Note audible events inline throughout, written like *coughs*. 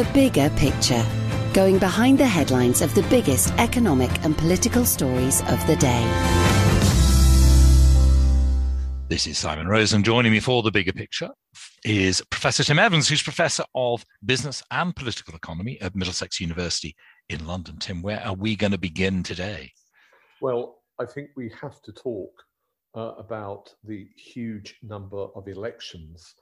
The Bigger Picture, going behind the headlines of the biggest economic and political stories of the day. This is Simon Rose, and joining me for the bigger picture is Professor Tim Evans, who's Professor of Business and Political Economy at Middlesex University in London. Tim, where are we going to begin today? Well, I think we have to talk uh, about the huge number of elections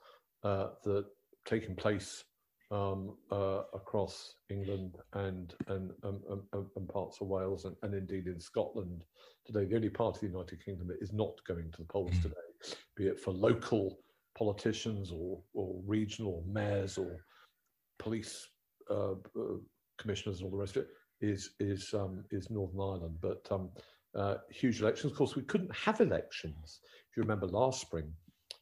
uh, that taking place um, uh, across England and and, um, um, and parts of Wales and, and, indeed in Scotland today. The only part of the United Kingdom that is not going to the polls hmm. today, be it for local politicians or, or regional mayors or police uh, uh, commissioners and all the rest of it, is is um, is Northern Ireland. But um, uh, huge elections. Of course, we couldn't have elections. If you remember last spring,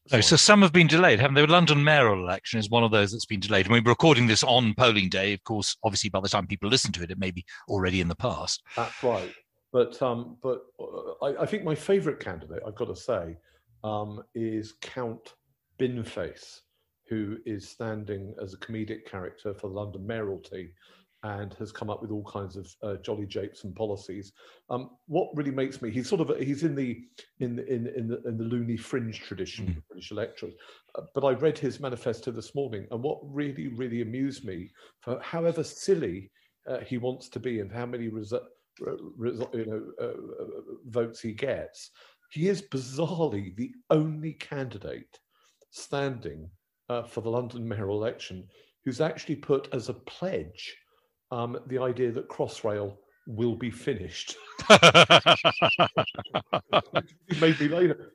So some have been delayed, haven't they? The London mayoral election is one of those that's been delayed. And we're recording this on polling day. Of course, obviously, by the time people listen to it, it may be already in the past. That's right. But um, but uh, I, I, think my favourite candidate, I've got to say, um, is Count Binface, who is standing as a comedic character for the London mayoralty and has come up with all kinds of uh, jolly japes and policies. Um, what really makes me he's sort of he's in the in the, in in the, in the loony fringe tradition mm. of British electorate. Uh, but I read his manifesto this morning, and what really really amused me, for however silly uh, he wants to be and how many resu- resu- you know uh, uh, votes he gets, he is bizarrely the only candidate standing uh, for the London mayoral election who's actually put as a pledge um, the idea that Crossrail will be finished. *laughs* *laughs* Maybe later.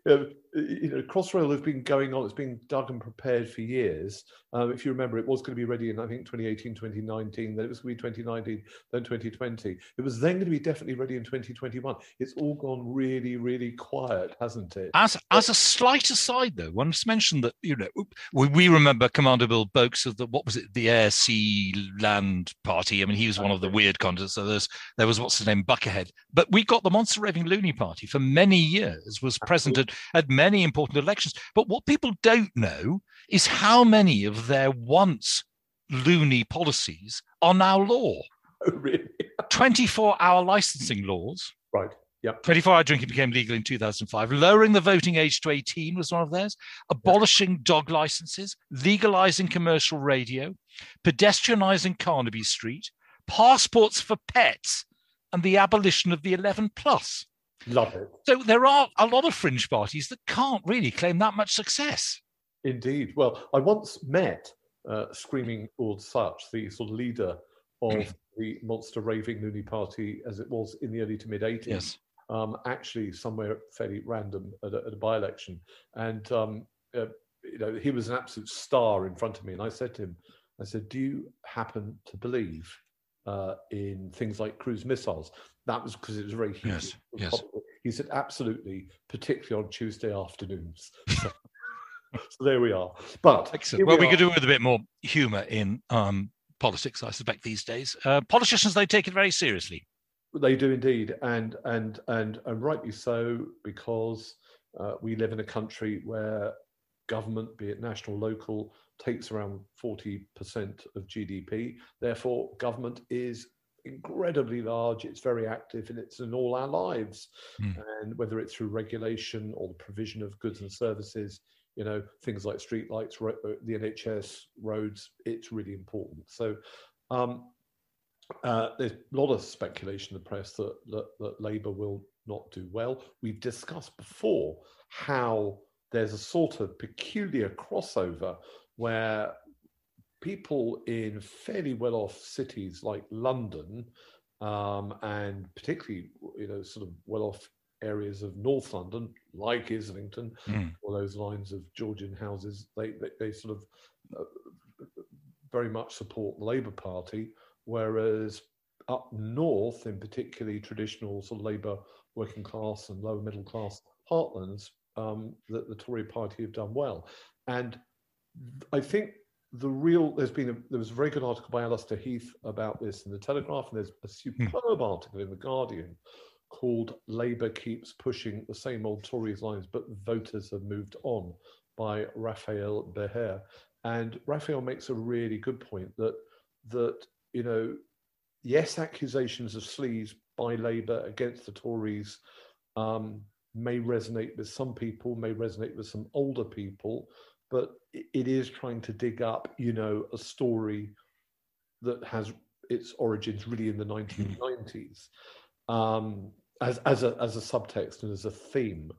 You know, Crossrail has been going on, it's been dug and prepared for years. Um, if you remember, it was going to be ready in, I think, 2018, 2019, then it was going to be 2019, then 2020. It was then going to be definitely ready in 2021. It's all gone really, really quiet, hasn't it? As as a slight aside, though, one must mention that, you know, we, we remember Commander Bill Boakes of the, what was it, the Air, Sea, Land Party. I mean, he was one of the weird candidates. So there's, there was, what's his name, Buckethead. But we got the Monster Raving Loony Party for many years, was present at, at many important elections. But what people don't know is how many of their once loony policies are now law. *laughs* Oh, really? 24 hour licensing laws. Right. Yep. 24 hour drinking became legal in 2005. Lowering the voting age to 18 was one of theirs. Abolishing dog licenses, legalizing commercial radio, pedestrianizing Carnaby Street, passports for pets, and the abolition of the 11 plus. Love it. So there are a lot of fringe parties that can't really claim that much success. Indeed. Well, I once met uh, Screaming Lord Sutch, the sort of leader of the Monster Raving Loony Party as it was in the early to mid 80s. Yes. Um, actually, somewhere fairly random at a, a by election. And, um, uh, you know, he was an absolute star in front of me. And I said to him, I said, Do you happen to believe uh, in things like cruise missiles. That was because it was very huge. Yes, yes. He said absolutely, particularly on Tuesday afternoons. so *laughs* there we are. But Excellent. well, we, we could do with a bit more humour in um, politics, I suspect these days. Uh, politicians they take it very seriously. They do indeed, and and and and rightly so, because uh, we live in a country where government, be it national, local, takes around 40% of GDP. Therefore, government is incredibly large, it's very active, and it's in all our lives. Mm. And whether it's through regulation or the provision of goods and services, you know, things like streetlights, uh, the NHS, roads, it's really important. So, um, uh, there's a lot of speculation in the press that, that, that Labour will not do well. We've discussed before how there's a sort of peculiar crossover where people in fairly well-off cities like London um, and particularly you know sort of well-off areas of North London, like Islington, mm. or those lines of Georgian houses, they they, they sort of uh, very much support the Labour Party, whereas up north, in particularly traditional sort of Labour working class and lower middle class heartlands, um, that the Tory Party have done well, and I think the real there's been a, there was a very good article by Allister Heath about this in the Telegraph, and there's a superb mm. article in the Guardian called "Labour keeps pushing the same old Tories lines, but voters have moved on" by Rafael Behr, and Rafael makes a really good point that that you know, yes, accusations of sleaze by Labour against the Tories um, may resonate with some people, may resonate with some older people, but it is trying to dig up, you know, a story that has its origins really in the 1990s um, as, as, a, as a subtext and as a theme.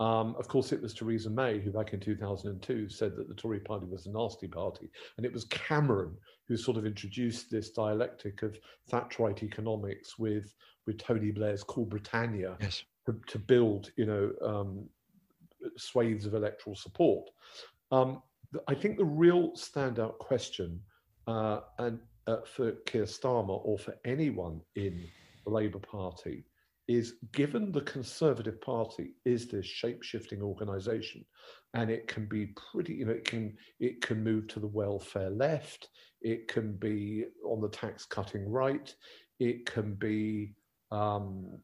Um, of course, it was Theresa May who, back in 2002, said that the Tory party was a nasty party. And it was Cameron who sort of introduced this dialectic of Thatcherite economics with, with Tony Blair's Cool Britannia yes. to, to, build, you know, um, swathes of electoral support. Um, I think the real standout question, uh, and uh, for Keir Starmer or for anyone in the Labour Party, is given the Conservative Party is this shape-shifting organisation, and it can be pretty, you know, it can it can move to the welfare left, it can be on the tax-cutting right, it can be um,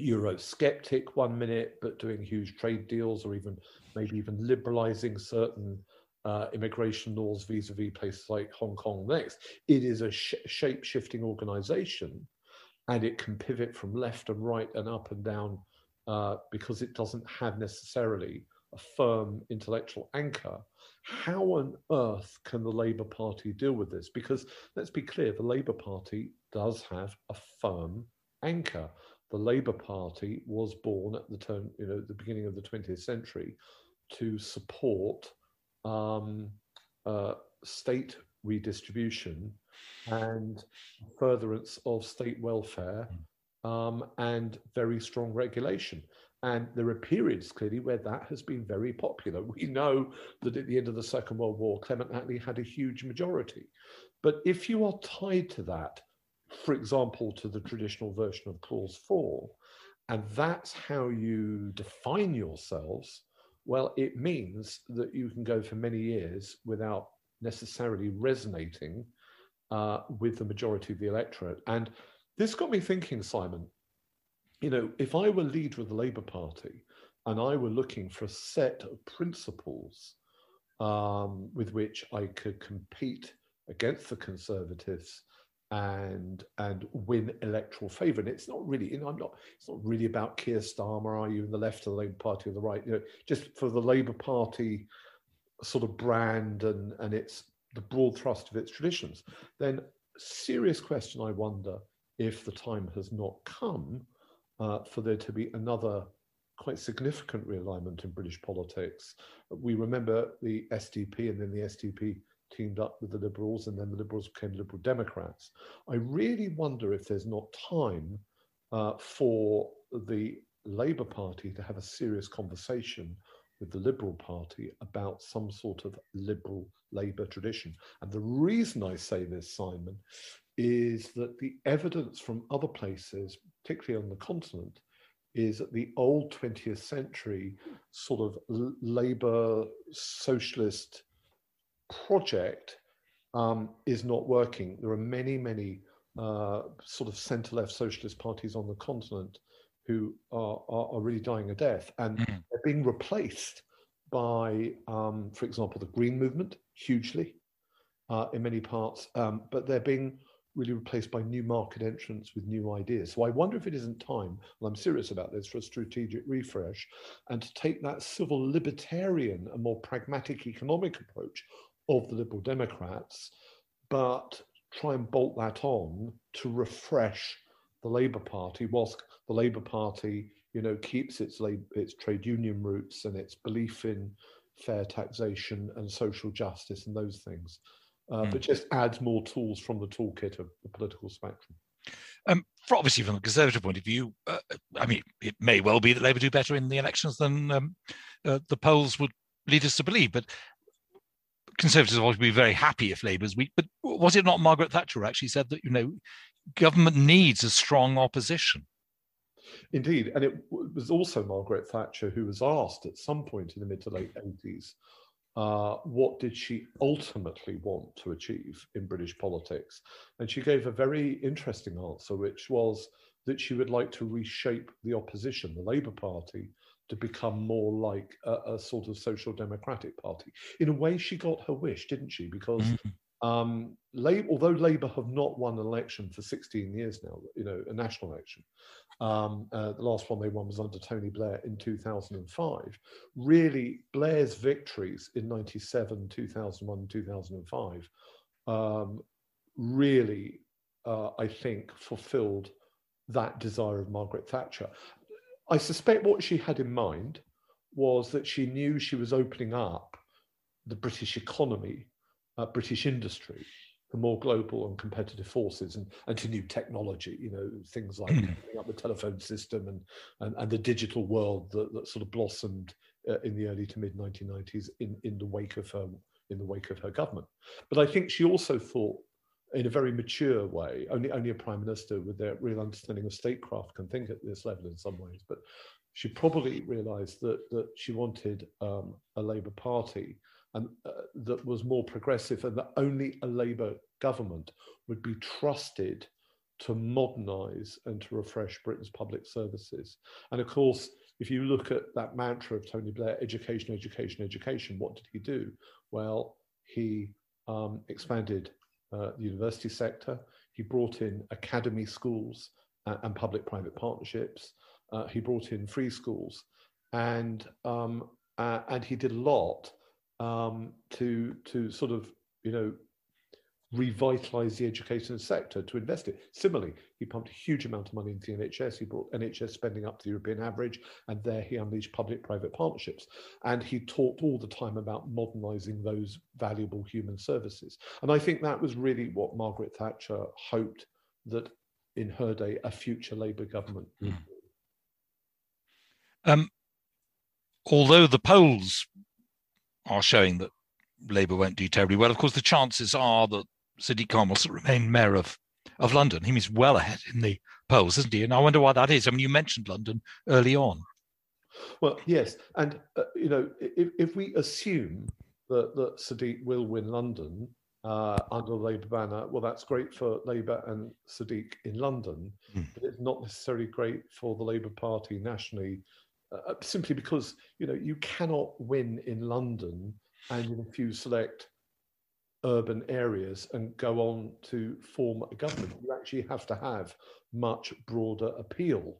Eurosceptic one minute, but doing huge trade deals, or even maybe even liberalising certain uh, immigration laws vis-a-vis places like Hong Kong next. It is a sh- shape-shifting organisation and it can pivot from left and right and up and down uh, because it doesn't have necessarily a firm intellectual anchor. How on earth can the Labour Party deal with this? Because let's be clear, the Labour Party does have a firm anchor. The Labour Party was born at the turn, you know, the beginning of the 20th century to support um, uh, state redistribution and furtherance of state welfare um, and very strong regulation. And there are periods clearly where that has been very popular. We know that at the end of the Second World War, Clement Attlee had a huge majority. But if you are tied to that, for example, to the traditional version of Clause 4, and that's how you define yourselves, well, it means that you can go for many years without necessarily resonating uh, with the majority of the electorate. And this got me thinking, Simon, you know, if I were leader of the Labour Party and I were looking for a set of principles um, with which I could compete against the Conservatives and and win electoral favour. And it's not really, you know, I'm not. It's not really about Keir Starmer. Are you in the left of the Labour Party or the right? You know, just for the Labour Party sort of brand and and its the broad thrust of its traditions, then serious question I wonder if the time has not come uh, for there to be another quite significant realignment in British politics. We remember the SDP and then the SDP teamed up with the Liberals and then the Liberals became Liberal Democrats. I really wonder if there's not time uh, for the Labour Party to have a serious conversation with the Liberal Party about some sort of liberal Labour tradition. And the reason I say this, Simon, is that the evidence from other places, particularly on the continent, is that the old 20th century sort of Labour socialist project um, is not working. There are many, many uh, sort of centre left socialist parties on the continent who are, are, are really dying a death, and mm. they're being replaced by, um, for example, the Green Movement hugely uh, in many parts, um, but they're being really replaced by new market entrants with new ideas. So I wonder if it isn't time, and I'm serious about this, for a strategic refresh and to take that civil libertarian and more pragmatic economic approach of the Liberal Democrats, but try and bolt that on to refresh the Labour Party, whilst the Labour Party, you know, keeps its its trade union roots and its belief in fair taxation and social justice and those things, uh, mm. but just adds more tools from the toolkit of the political spectrum. Um, for obviously, from a conservative point of view, uh, I mean, it may well be that Labour do better in the elections than um, uh, the polls would lead us to believe. But Conservatives will be very happy if Labour's weak. But was it not Margaret Thatcher actually said that you know government needs a strong opposition. Indeed, and it was also Margaret Thatcher who was asked at some point in the mid to late 80s, uh, what did she ultimately want to achieve in British politics? And she gave a very interesting answer, which was that she would like to reshape the opposition, the Labour Party, to become more like a, a sort of social democratic party. In a way, she got her wish, didn't she? Because mm-hmm Um, Labour, although Labour have not won an election for 16 years now, you know, a national election, um, uh, the last one they won was under Tony Blair in 2005. Really, Blair's victories in 97, 2001, 2005 um, really, uh, I think, fulfilled that desire of Margaret Thatcher. I suspect what she had in mind was that she knew she was opening up the British economy, uh, British industry, to more global and competitive forces and, and to new technology, you know, things like mm. up the telephone system and, and, and the digital world that, that sort of blossomed uh, in the early to mid 1990s in, in the wake of her in the wake of her government. But I think she also thought in a very mature way. Only only a prime minister with their real understanding of statecraft can think at this level in some ways. But she probably realised that that she wanted um, a Labour Party and uh, that was more progressive, and that only a Labour government would be trusted to modernise and to refresh Britain's public services. And of course, if you look at that mantra of Tony Blair, education, education, education, what did he do? Well, he um, expanded the university sector. He brought in academy schools uh, and public-private partnerships. Uh, he brought in free schools, and um, uh, and he did a lot um, to to sort of you know revitalize the education sector to invest it. Similarly, he pumped a huge amount of money into the NHS. He brought NHS spending up to the European average, and there he unleashed public-private partnerships. And he talked all the time about modernizing those valuable human services. And I think that was really what Margaret Thatcher hoped that in her day a future Labour government mm. Um, although the polls are showing that Labour won't do terribly well, of course, the chances are that Sadiq Khan will remain mayor of, of London. He's well ahead in the polls, isn't he? And I wonder why that is. I mean, you mentioned London early on. Well, yes. And, uh, you know, if, if we assume that, that Sadiq will win London uh, under the Labour banner, well, that's great for Labour and Sadiq in London, mm. but it's not necessarily great for the Labour Party nationally, uh, simply because, you know, you cannot win in London and in a few select urban areas and go on to form a government. You actually have to have much broader appeal.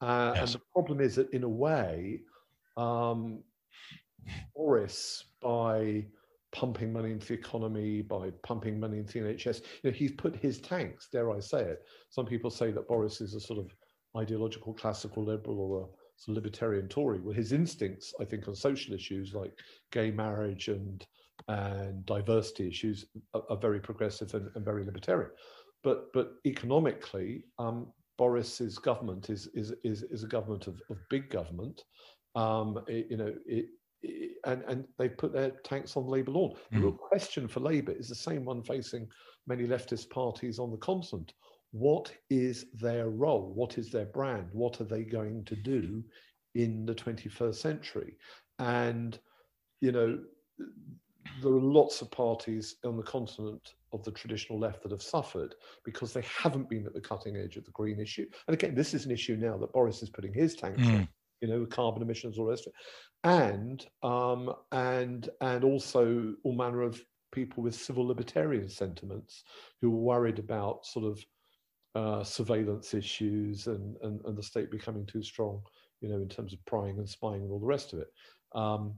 Uh, yes. And the problem is that, in a way, um, Boris, by pumping money into the economy, by pumping money into the NHS, you know, he's put his tanks, dare I say it. Some people say that Boris is a sort of ideological classical liberal or a libertarian Tory. Well, his instincts, I think, on social issues like gay marriage and and diversity issues are, are very progressive and, and, very libertarian. But but economically, um, Boris's government is is is, is a government of, of big government. Um, it, you know, it, it, and and they put their tanks on Labour lawn. Mm. The real question for Labour is the same one facing many leftist parties on the continent. What is their role? What is their brand? What are they going to do in the 21st century? And you know, there are lots of parties on the continent of the traditional left that have suffered because they haven't been at the cutting edge of the green issue. And again, this is an issue now that Boris is putting his tanks mm. on, you know, carbon emissions, all the rest of it. And um, and and also all manner of people with civil libertarian sentiments who are worried about sort of uh, surveillance issues and, and and the state becoming too strong, you know, in terms of prying and spying and all the rest of it. Um,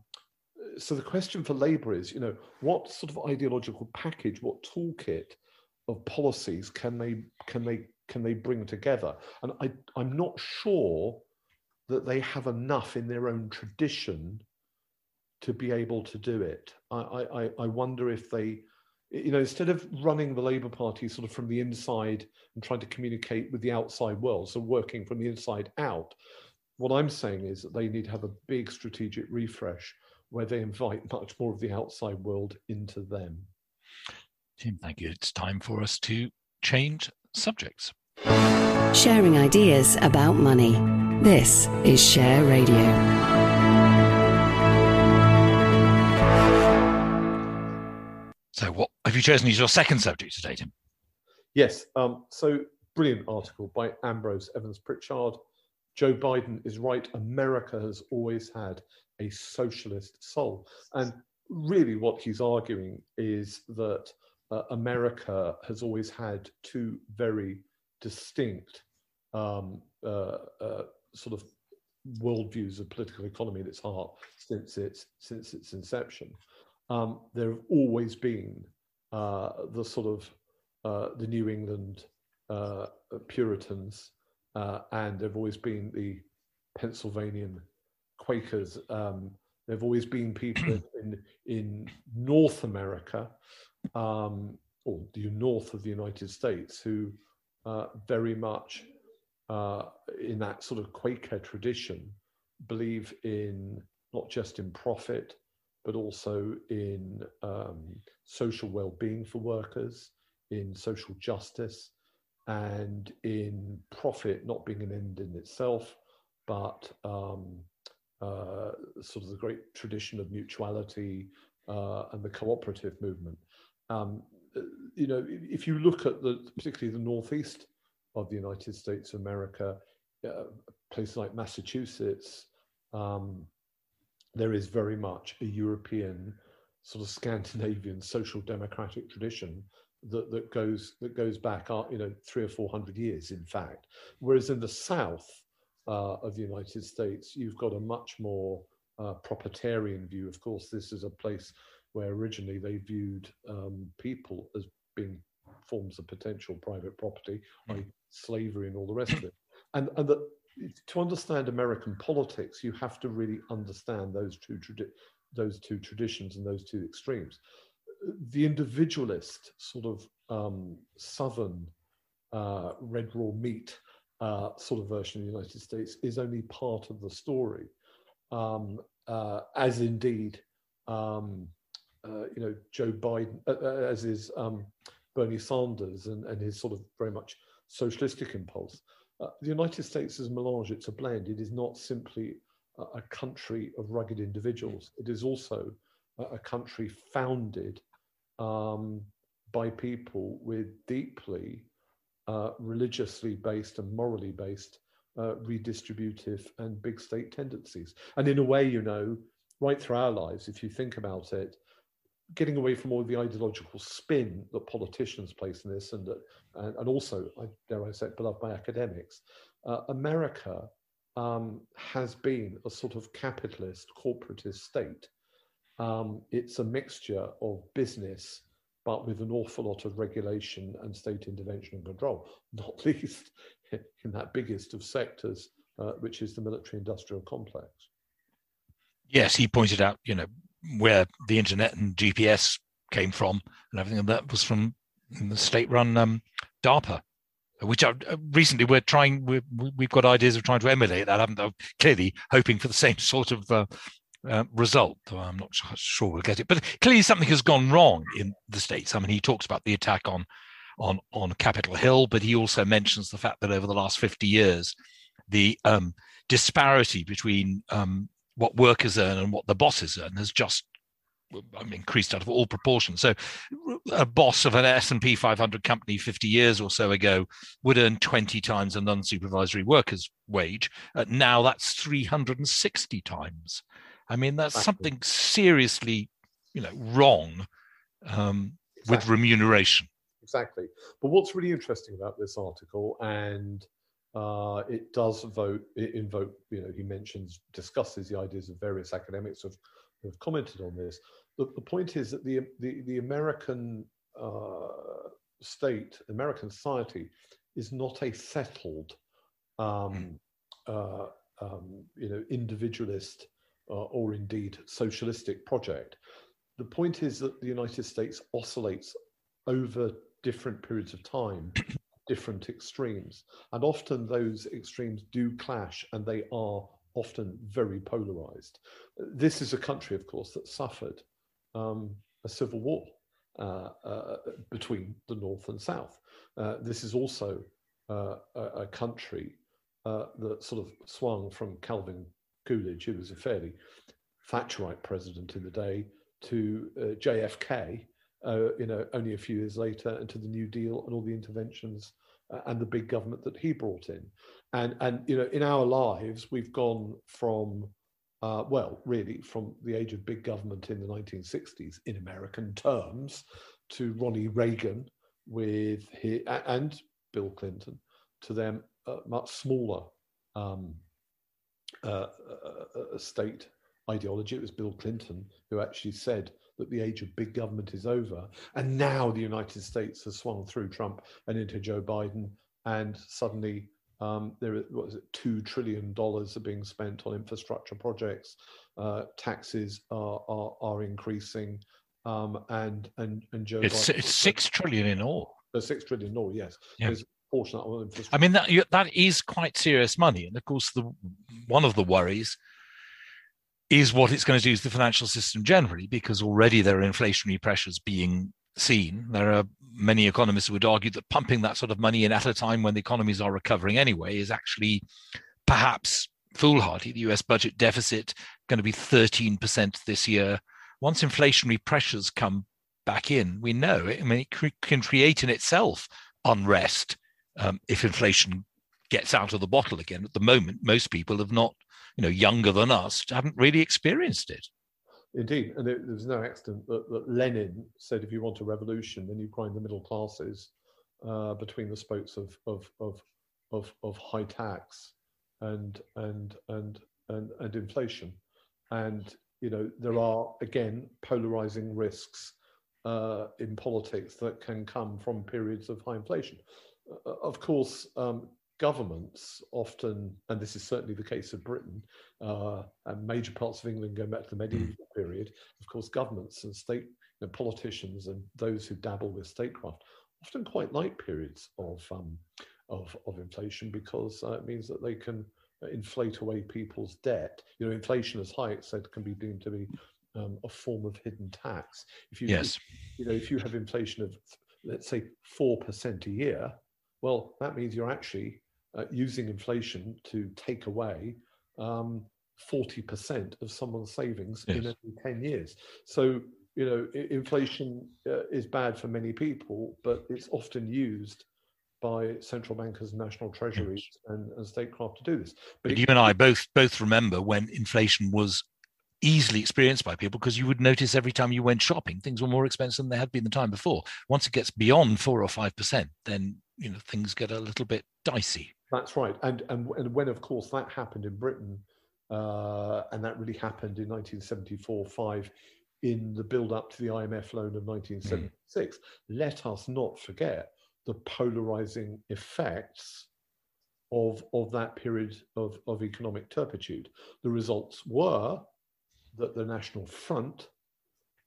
so the question for Labour is, you know, what sort of ideological package, what toolkit of policies can they can they can they bring together? And I, I'm not sure that they have enough in their own tradition to be able to do it. I, I, I wonder if they, you know, instead of running the Labour Party sort of from the inside and trying to communicate with the outside world, so working from the inside out, what I'm saying is that they need to have a big strategic refresh where they invite much more of the outside world into them. Tim, thank you. It's time for us to change subjects. Sharing ideas about money. This is Share Radio. So, what have you chosen as your second subject today, Tim? Yes. Um, so, brilliant article by Ambrose Evans Pritchard. Joe Biden is right. America has always had a socialist soul. And really, what he's arguing is that uh, America has always had two very distinct um, uh, uh, sort of worldviews of political economy at its heart since its since its inception. Um, there have always been uh, the sort of uh, the New England uh, and there have always been the Pennsylvanian Quakers. Um, there have always been people *clears throat* in in North America um, or the north of the United States who uh, very much uh, in that sort of Quaker tradition believe in not just in profit but also in um, social well-being for workers, in social justice, and in profit not being an end in itself, but um, uh, sort of the great tradition of mutuality uh, and the cooperative movement. Um, you know, if you look at the particularly the northeast of the United States of America, uh, places like Massachusetts, um, there is very much a European sort of Scandinavian social democratic tradition that, that goes that goes back, uh, you know, three or four hundred years, in fact. Whereas in the south uh, of the United States, you've got a much more uh, proprietarian view. Of course, this is a place where originally they viewed um, people as being forms of potential private property, mm. like slavery and all the rest of it. And, and that to understand American politics, you have to really understand those two, tradi- those two traditions and those two extremes. The individualist sort of um, Southern uh, red raw meat uh, sort of version of the United States is only part of the story, um, uh, as indeed um, uh, you know, Joe Biden, uh, uh, as is um, Bernie Sanders and, and his sort of very much socialistic impulse. The United States is a melange, it's a blend. It is not simply a, country of rugged individuals, it is also a country founded um, by people with deeply uh, religiously based and morally based uh, redistributive and big state tendencies. And in a way, you know, right through our lives, if you think about it, getting away from all the ideological spin that politicians place in this, and and, also, I dare I say, beloved by academics, uh, America um, has been a sort of capitalist, corporatist state. Um, it's a mixture of business, but with an awful lot of regulation and state intervention and control, *laughs* not least *laughs* in that biggest of sectors, uh, which is the military-industrial complex. Yes, he pointed out, you know, where the internet and GPS came from and everything, and that was from the state-run um, DARPA, which uh, recently we're trying. we have got ideas of trying to emulate that, haven't? Clearly, hoping for the *laughs* same sort of uh, uh, result. Though I'm not sure we'll get it, but clearly something has gone wrong in the states. I mean, he talks about the attack on on on Capitol Hill, but he also mentions the fact that over the last 50 years, the um, disparity between um, what workers earn and what the bosses earn has just increased out of all proportion. So, a boss of an S and P 500 company 50 years or so ago would earn 20 times a non-supervisory worker's wage. Uh, now that's 360 times. I mean, that's exactly. something seriously, you know, wrong um, exactly. with remuneration. Exactly. But what's really interesting about this article and uh, it does vote, it invoke, you know, he mentions, discusses the ideas of various academics who have, who have commented on this. The, the point is that the, the, the American uh, state, American society, is not a settled, um, uh, um, you know, individualist uh, or indeed socialistic project. The point is that the United States oscillates over different periods of time *coughs* different extremes. And often those extremes do clash and they are often very polarized. This is a country, of course, that suffered um, a civil war uh, uh, between the North and South. Uh, this is also uh, a, a, country uh, that sort of swung from Calvin Coolidge, who was a fairly Thatcherite president in the day, to uh, JFK, uh, you know, only a few years later, and to the New Deal and all the interventions uh, and the big government that he brought in. And and you know, in our lives, we've gone from uh, well, really, from the age of big government in the 1960s in American terms to Ronnie Reagan with his, and Bill Clinton to them much smaller um, uh, uh, state ideology. It was Bill Clinton who actually said that the age of big government is over. And now the United States has swung through Trump and into Joe Biden, and suddenly um, there what is it, two trillion dollars are being spent on infrastructure projects. Uh, taxes are are, are increasing, um, and and and Joe. It's, Biden, it's six trillion in all. Uh, six trillion in all. Yes. Yeah. Portion of infrastructure. I mean that that is quite serious money, and of course the one of the worries is what it's going to do to the financial system generally, because already there are inflationary pressures being seen. There are many economists who would argue that pumping that sort of money in at a time when the economies are recovering anyway is actually perhaps foolhardy. The US budget deficit going to be 13% this year. Once inflationary pressures come back in, we know it, I mean, it can create in itself unrest um, if inflation gets out of the bottle again. At the moment, most people have not you know younger than us haven't really experienced it. Indeed, and it, there's no accident that, that, Lenin said, if you want a revolution, then you grind the middle classes uh, between the spokes of of, of of of high tax and and and and and inflation, and you know there are again polarizing risks uh, in politics that can come from periods of high inflation. Uh, of course, um, governments often, and this is certainly the case of Britain uh, and major parts of England going back to the medieval mm. period, of course, governments and state you know, politicians and those who dabble with statecraft often quite like periods of um, of, of inflation because uh, it means that they can inflate away people's debt. You know, inflation, as Hayek said, can be deemed to be um, a form of hidden tax. If you, yes. you know, if you have inflation of let's say four percent a year, well, that means you're actually uh, using inflation to take away um, 40% of someone's savings yes. in only 10 years. So, you know, inflation uh, is bad for many people, but it's often used by central bankers, national treasuries, yes. and, and statecraft to do this. But, but you and I both both remember when inflation was easily experienced by people because you would notice every time you went shopping, things were more expensive than they had been the time before. Once it gets beyond four or five percent, then you know things get a little bit dicey. That's right, and and and when of course that happened in Britain, uh, and that really happened in 1974-5 in the build-up to the IMF loan of 1976. Mm. Let us not forget the polarizing effects of of that period of of economic turpitude. The results were that the National Front,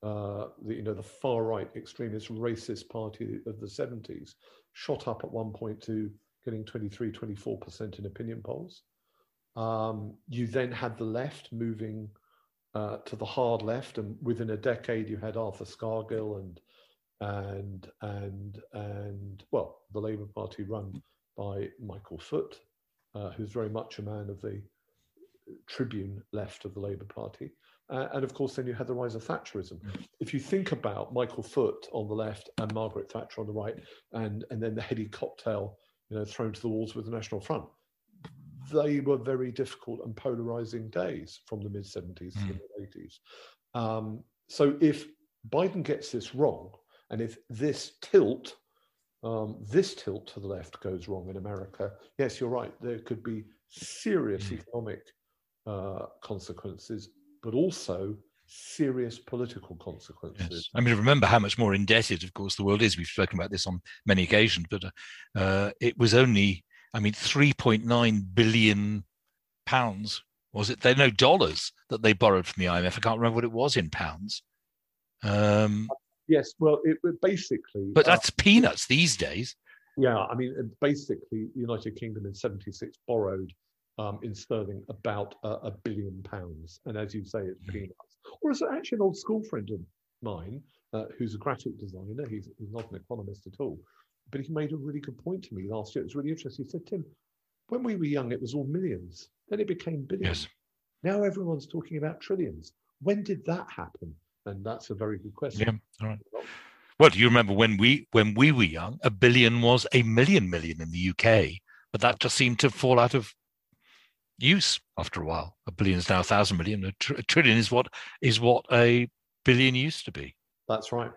uh, the, you know, the far right extremist racist party of the 70s, shot up at one point to getting 23, 24% in opinion polls. Um, you then had the left moving uh, to the hard left, and within a decade, you had Arthur Scargill and and and and well, the Labour Party run by Michael Foot, uh, who's very much a man of the Tribune left of the Labour Party. Uh, and of course, then you had the rise of Thatcherism. Mm. If you think about Michael Foot on the left and Margaret Thatcher on the right, and, and then the heady cocktail you know, thrown to the walls with the National Front. They were very difficult and polarizing days from the mid 70s mm. to the hmm. mid 80s. Um, so if Biden gets this wrong, and if this tilt, um, this tilt to the left goes wrong in America, yes, you're right. There could be serious mm. economic uh, consequences, but also serious political consequences. Yes. I mean, remember how much more indebted, of course, the world is. We've spoken about this on many occasions, but uh, uh it was only, I mean, 3.9 billion pounds, was it? They know dollars that they borrowed from the IMF. I can't remember what it was in pounds. Um, yes, well, it basically. But that's uh, peanuts these days. Yeah, I mean, basically, the United Kingdom in 76 borrowed um, in sterling about uh, a billion pounds. And as you say, it's peanuts. Or as actually an old school friend of mine, uh, who's a graphic designer, he's, he's not an economist at all, but he made a really good point to me last year. It was really interesting. He said, Tim, when we were young, it was all millions. Then it became billions. Yes. Now everyone's talking about trillions. When did that happen? And that's a very good question. Yeah, all right. Well, do you remember when we when we were young, a billion was a million million in the UK, but that just seemed to fall out of use after a while. A billion is now a thousand million. A, tr- a trillion is what is what a billion used to be. That's right.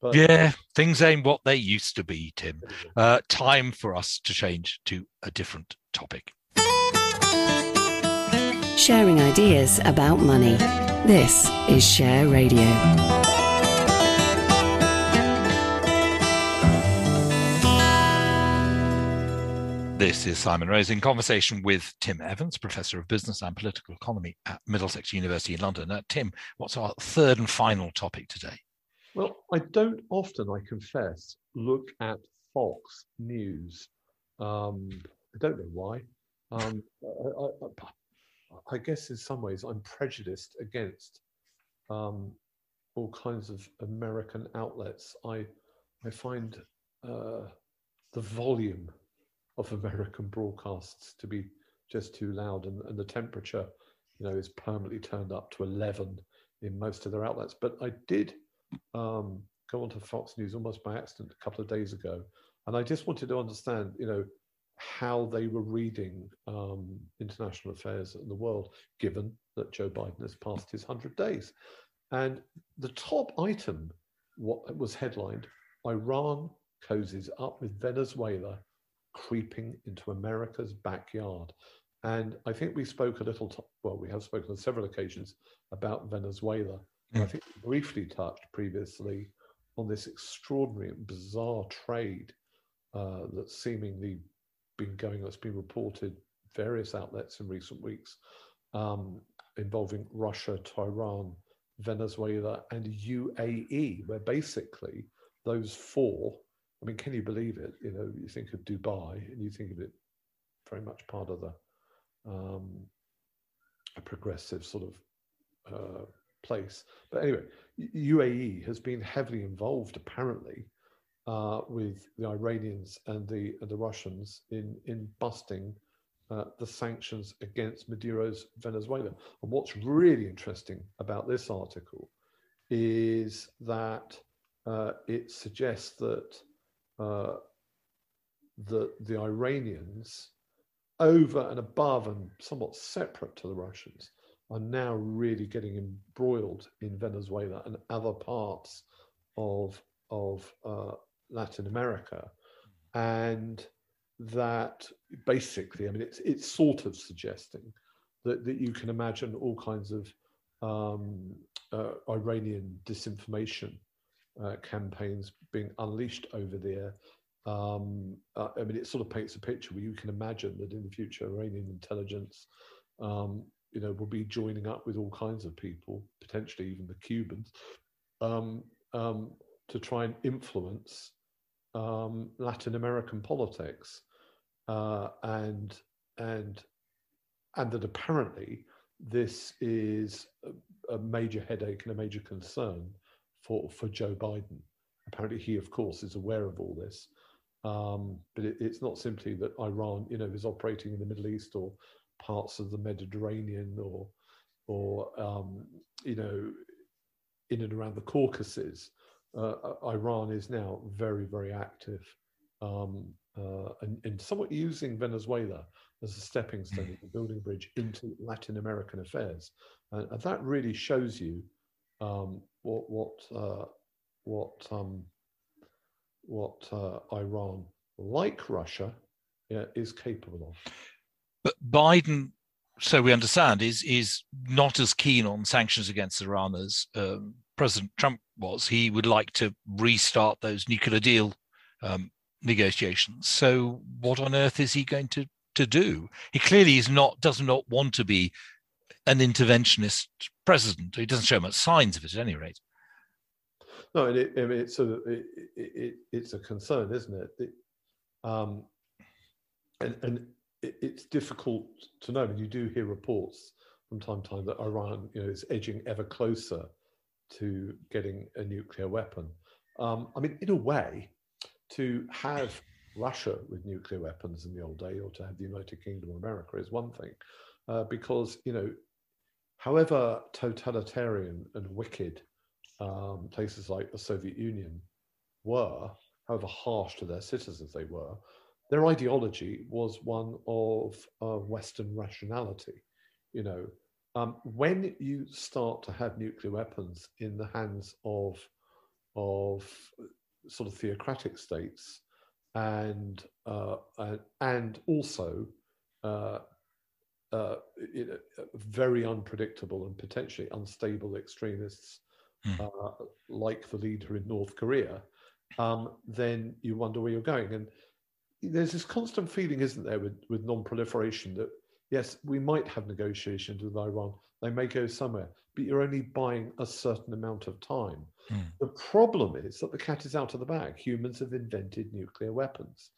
But Yeah, things ain't what they used to be, Tim. Uh, time for us to change to a different topic. Sharing ideas about money. This is Share Radio. This is Simon Rose in conversation with Tim Evans, Professor of Business and Political Economy at Middlesex University in London. Uh, Tim, what's our third and final topic today? Well, I don't often, I confess, look at Fox News. Um, I don't know why. Um, *laughs* I, I, I, guess in some ways I'm prejudiced against um, all kinds of American outlets. I, I find uh, the volume of American broadcasts to be just too loud, and, and the temperature, you know, is permanently turned up to 11 in most of their outlets. But I did um, go onto Fox News almost by accident a couple of days ago, and I just wanted to understand, you know, how they were reading um, international affairs in the world, given that Joe Biden has passed his 100 days. And the top item what was headlined Iran cozies up with Venezuela creeping into America's backyard. And I think we spoke a little, well, we have spoken on several occasions about Venezuela. I think we briefly touched previously on this extraordinary and bizarre trade uh, that's seemingly been going, that's been reported various outlets in recent weeks, um, involving Russia, Tehran, Venezuela, and UAE, where basically those four I mean, can you believe it? You know, you think of Dubai and you think of it very much part of the um, a progressive sort of uh, place. But anyway, UAE has been heavily involved apparently uh, with the Iranians and the and the Russians in in busting uh, the sanctions against Maduro's Venezuela. And what's really interesting about this article is that uh, it suggests that uh, the, the Iranians, over and above and somewhat separate to the Russians, are now really getting embroiled in Venezuela and other parts of, of uh, Latin America. And that basically, I mean, it's, it's sort of suggesting that, that you can imagine all kinds of um, uh, Iranian disinformation uh, campaigns being unleashed over there. Um, uh, I mean, it sort of paints a picture where you can imagine that in the future, Iranian intelligence, um, you know, will be joining up with all kinds of people, potentially even the Cubans, um, um to try and influence um, Latin American politics, uh, and and and that apparently this is a, a major headache and a major concern for, for Joe Biden. Apparently, he, of course, is aware of all this. Um, but it, it's not simply that Iran, you know, is operating in the Middle East or parts of the Mediterranean or, or um, you know, in and around the Caucasus. Uh, uh Iran is now very, very active um, uh, and, and, somewhat using Venezuela as a stepping stone, *laughs* building bridge into Latin American affairs. and that really shows you um, what what uh, what um, what uh, Iran, like Russia, yeah, is capable of. But Biden, so we understand, is is not as keen on sanctions against Iran as um, President Trump was. He would like to restart those nuclear deal um, negotiations. So, what on earth is he going to to do? He clearly is not does not want to be an interventionist president. He doesn't show much signs of it, at any rate. No, and it, I mean, it's a it, it, it's a concern, isn't it? um, and and it, it's difficult to know. I mean, you do hear reports from time to time that Iran, you know, is edging ever closer to getting a nuclear weapon. Um, I mean, in a way, to have Russia with nuclear weapons in the old day, or to have the United Kingdom or America, is one thing, uh, because you know however totalitarian and wicked um, places like the Soviet Union were, however harsh to their citizens they were, their ideology was one of uh, Western rationality. You know, um, when you start to have nuclear weapons in the hands of of sort of theocratic states and uh, and also uh, uh, very unpredictable and potentially unstable extremists mm. like the leader in North Korea, um, then you wonder where you're going. And there's this constant feeling, isn't there, with, with non-proliferation that yes, we might have negotiations with Iran. They may go somewhere, but you're only buying a certain amount of time. Mm. The problem is that the cat is out of the bag. Humans have invented nuclear weapons.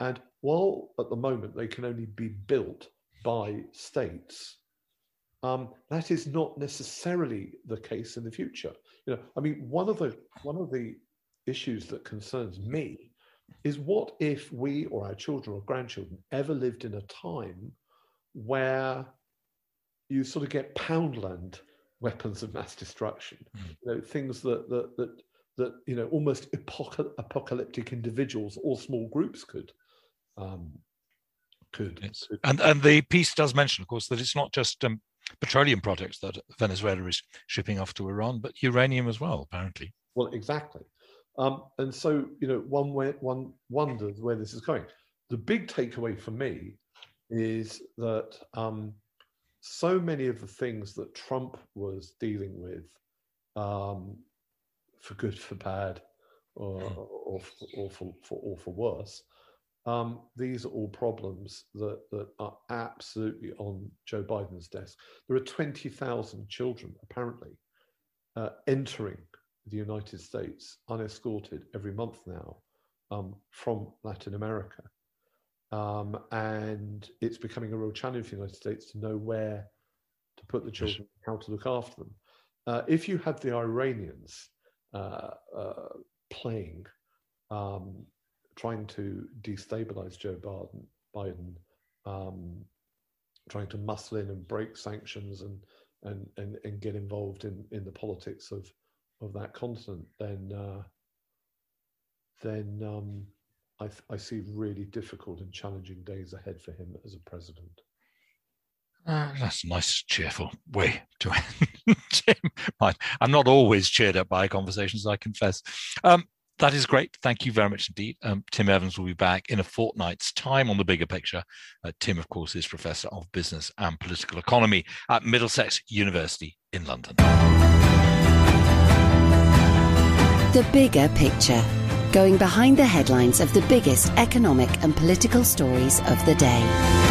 And while at the moment they can only be built by states, um, that is not necessarily the case in the future. You know, I mean, one of the one of the issues that concerns me is what if we or our children or grandchildren ever lived in a time where you sort of get poundland weapons of mass destruction, mm. you know, things that that that that you know almost apocalyptic individuals or small groups could um, could, yes. could. And and the piece does mention, of course, that it's not just um, petroleum products that Venezuela is shipping off to Iran, but uranium as well, apparently. Well, exactly. Um, and so, you know, one way, one wonders where this is going. The big takeaway for me is that um, so many of the things that Trump was dealing with, um, for good, for bad, or, hmm. or, or, for, for, or for worse, um, these are all problems that, that are absolutely on Joe Biden's desk. There are 20,000 children, apparently, uh, entering the United States unescorted every month now um, from Latin America. Um, and it's becoming a real challenge for the United States to know where to put the children, how to look after them. Uh, if you have the Iranians uh, uh, playing, um, trying to destabilize Joe Biden, Biden um, trying to muscle in and break sanctions and, and, and, and get involved in, in the politics of, of that continent, then, uh, then um, I, th- I see really difficult and challenging days ahead for him as a president. Uh, that's a nice, cheerful way to *laughs* end. I'm not always cheered up by conversations, I confess. Um, that is great. Thank you very much indeed. Um, Tim Evans will be back in a fortnight's time on the bigger picture. Uh, Tim, of course, is Professor of Business and Political Economy at Middlesex University in London. The bigger picture going behind the headlines of the biggest economic and political stories of the day.